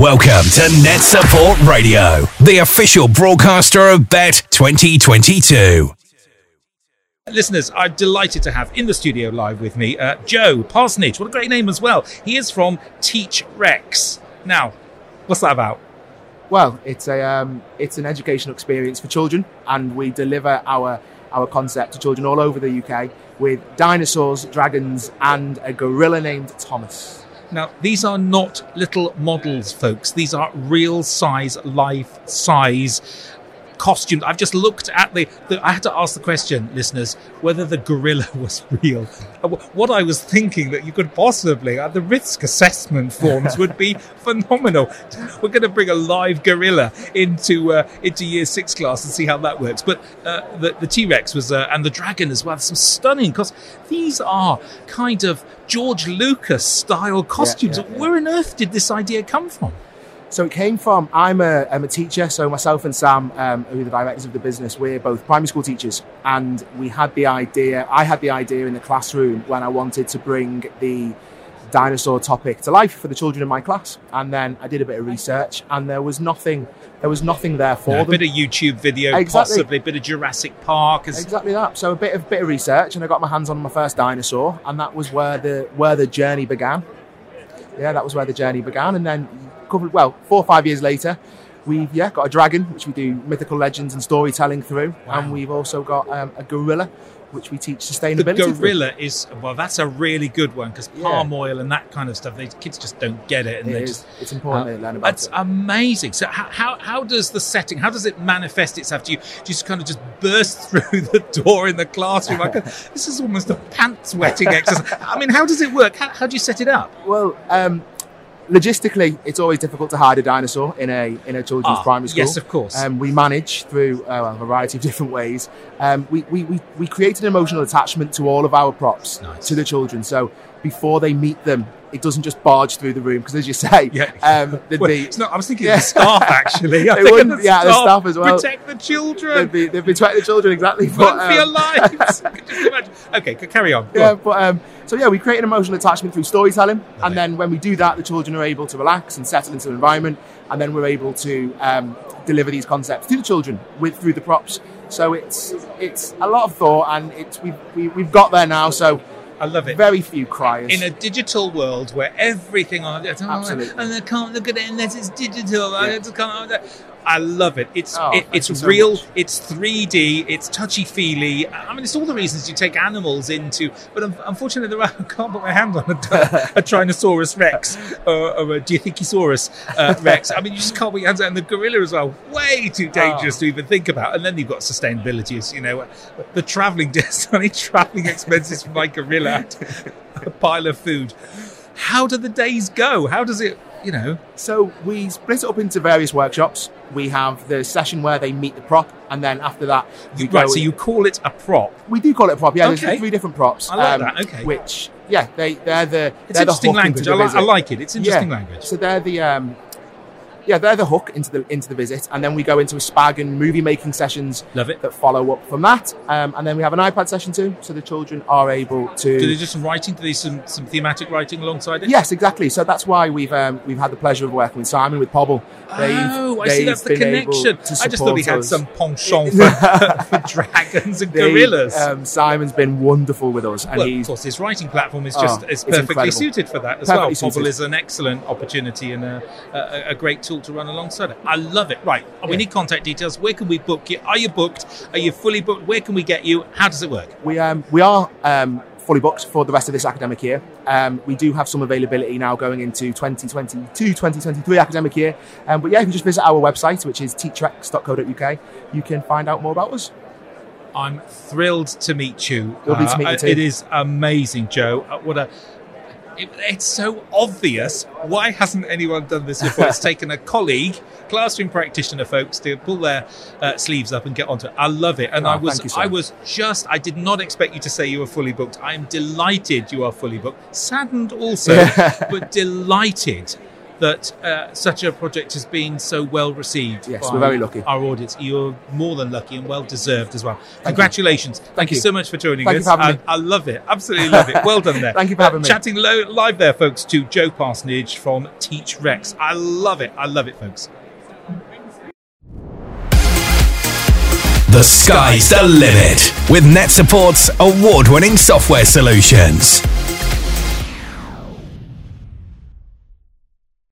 Welcome to Net Support Radio, the official broadcaster of Bett 2022. Listeners, I'm delighted to have in the studio live with me uh, Joe Parsonage. What a great name as well. He is from Teach Rex. Now, what's that about? Well, it's a um, it's an educational experience for children, and we deliver our our concept to children all over the UK with dinosaurs, dragons, and a gorilla named Thomas. Now, these are not little models, folks. These are real size, life size costumes. I've just looked at the, the, I had to ask the question, listeners, whether the gorilla was real. Uh, what I was thinking that you could possibly, uh, the risk assessment forms would be phenomenal. We're going to bring a live gorilla into uh, into year six class and see how that works. But uh, the, T Rex was, uh, and the dragon as well, some stunning, because these are kind of George Lucas style costumes. yeah, yeah. Where on earth did this idea come from? So it came from I'm a, I'm a teacher, so myself and Sam, um, who are the directors of the business, we're both primary school teachers, and we had the idea. I had the idea in the classroom when I wanted to bring the dinosaur topic to life for the children in my class, and then I did a bit of research, and there was nothing. There was nothing there for a them. bit of YouTube video, Exactly. possibly a bit of Jurassic Park. As, Exactly that. So a bit of bit of research, and I got my hands on my first dinosaur, and that was where the where the journey began. Yeah, that was where the journey began, and then a couple, well, four or five years later, we've yeah got a dragon, which we do mythical legends and storytelling through, and we've also got um, a gorilla, which we teach the sustainability. through. gorilla is well, that's a really good one because Yeah. palm oil and that kind of stuff. these kids just don't get it, and It they is. just. It's important to learn about That's it. amazing. So, how, how how does the setting? How does it manifest itself? Do you, do you just kind of just burst through the door in the classroom? Like this is almost a pants wetting exercise. I mean, how does it work? How, how do you set it up? Well, um, logistically, it's always difficult to hide a dinosaur in a in a children's Ah, primary school. yes, of course. Um, we manage through uh, a variety of different ways. Um, we, we, we, we create an emotional attachment to all of our props Nice. to the children. So before they meet them, it doesn't just barge through the room because, as you say, Yeah. um, there'd Well, be it's not, I was thinking Yeah. the staff actually. I They think of wouldn't- yeah, the staff as well. Protect the children. They'd be there'd be 20 children exactly. Run but, for your um, lives. You imagine? Okay, carry on. Go yeah, on. but um, so yeah, we create an emotional attachment through storytelling, and then when we do that, the children are able to relax and settle into the environment, and then we're able to um, deliver these concepts to the children with through the props. So it's it's a lot of thought, and it's we've we, we've got there now. So I love it. very few cries. in a digital world where everything on Absolutely. and I can't look at it unless it's digital. I Yeah. just can't. I love it. It's Oh, it, it's so real. much. It's 3D. It's touchy feely. I mean, it's all the reasons you take animals into. But un- unfortunately, there are, I can't put my hand on a, a Tyrannosaurus Rex or, or a Diathyrosaurus uh, Rex. I mean, you just can't put your hands on and the gorilla as well. Way too dangerous Oh. to even think about. And then you've got sustainability. As you know, the traveling destiny, traveling expenses for my gorilla, a pile of food. How do the days go? How does it? You know, So we split it up into various workshops. We have the session where they meet the prop, and then after that, we right? go So you call it a prop. We do call it a prop. Yeah, Okay. there's three different props. um, I like that, okay. Which yeah, they they're the It's they're interesting hook language. I, li- I like it. It's interesting Yeah. language. So they're the um, yeah, they're the hook into the into the visit, and then we go into a spag and movie making sessions Love it. that follow up from that, um, and then we have an iPad session too, so the children are able to. Do they do some writing? Do they do some some thematic writing alongside it? Yes, exactly. So that's why we've um, we've had the pleasure of working with Simon with Pobble. Oh, I see. That's the connection. I just thought he had us. some penchant for, for dragons and They- gorillas. Um, Simon's been wonderful with us, and well, he's of course, his writing platform is Oh, just is perfectly suited for that as Perfectly well. suited. Pobble is an excellent opportunity and a, a, a great tool to run alongside it. I love it. Right, we need contact details. Where can we book you? Are you booked? Are you fully booked? Where can we get you? How does it work? We um, we are um, fully booked for the rest of this academic year. Um, we do have some availability now going into 2022-2023 academic year. Um, but yeah, you can just visit our website, which is teachrex.co.uk, you can find out more about us. I'm thrilled to meet you. Lovely to meet you Uh, too. It is amazing, Joe. Uh, What a it, it's so obvious. Why hasn't anyone done this before? It's taken a colleague, classroom practitioner, folks, to pull their uh, sleeves up and get onto it. I love it, and Oh, I was, you. I was just, I did not expect you to say you were fully booked. I am delighted you are fully booked. Saddened also, but delighted that uh, such a project has been so well received. Yes, by we're very lucky. Our audience, you're more than lucky and well deserved as well. Congratulations! Thank, Thank you you. so much for joining Thank you us. for having I, me. I love it, absolutely love it. Well done there. Thank you for having me. Chatting lo- live there, folks, to Joe Parsonage from Teach Rex. I love it. I love it, folks. The sky's the limit with NetSupport's award winning software solutions.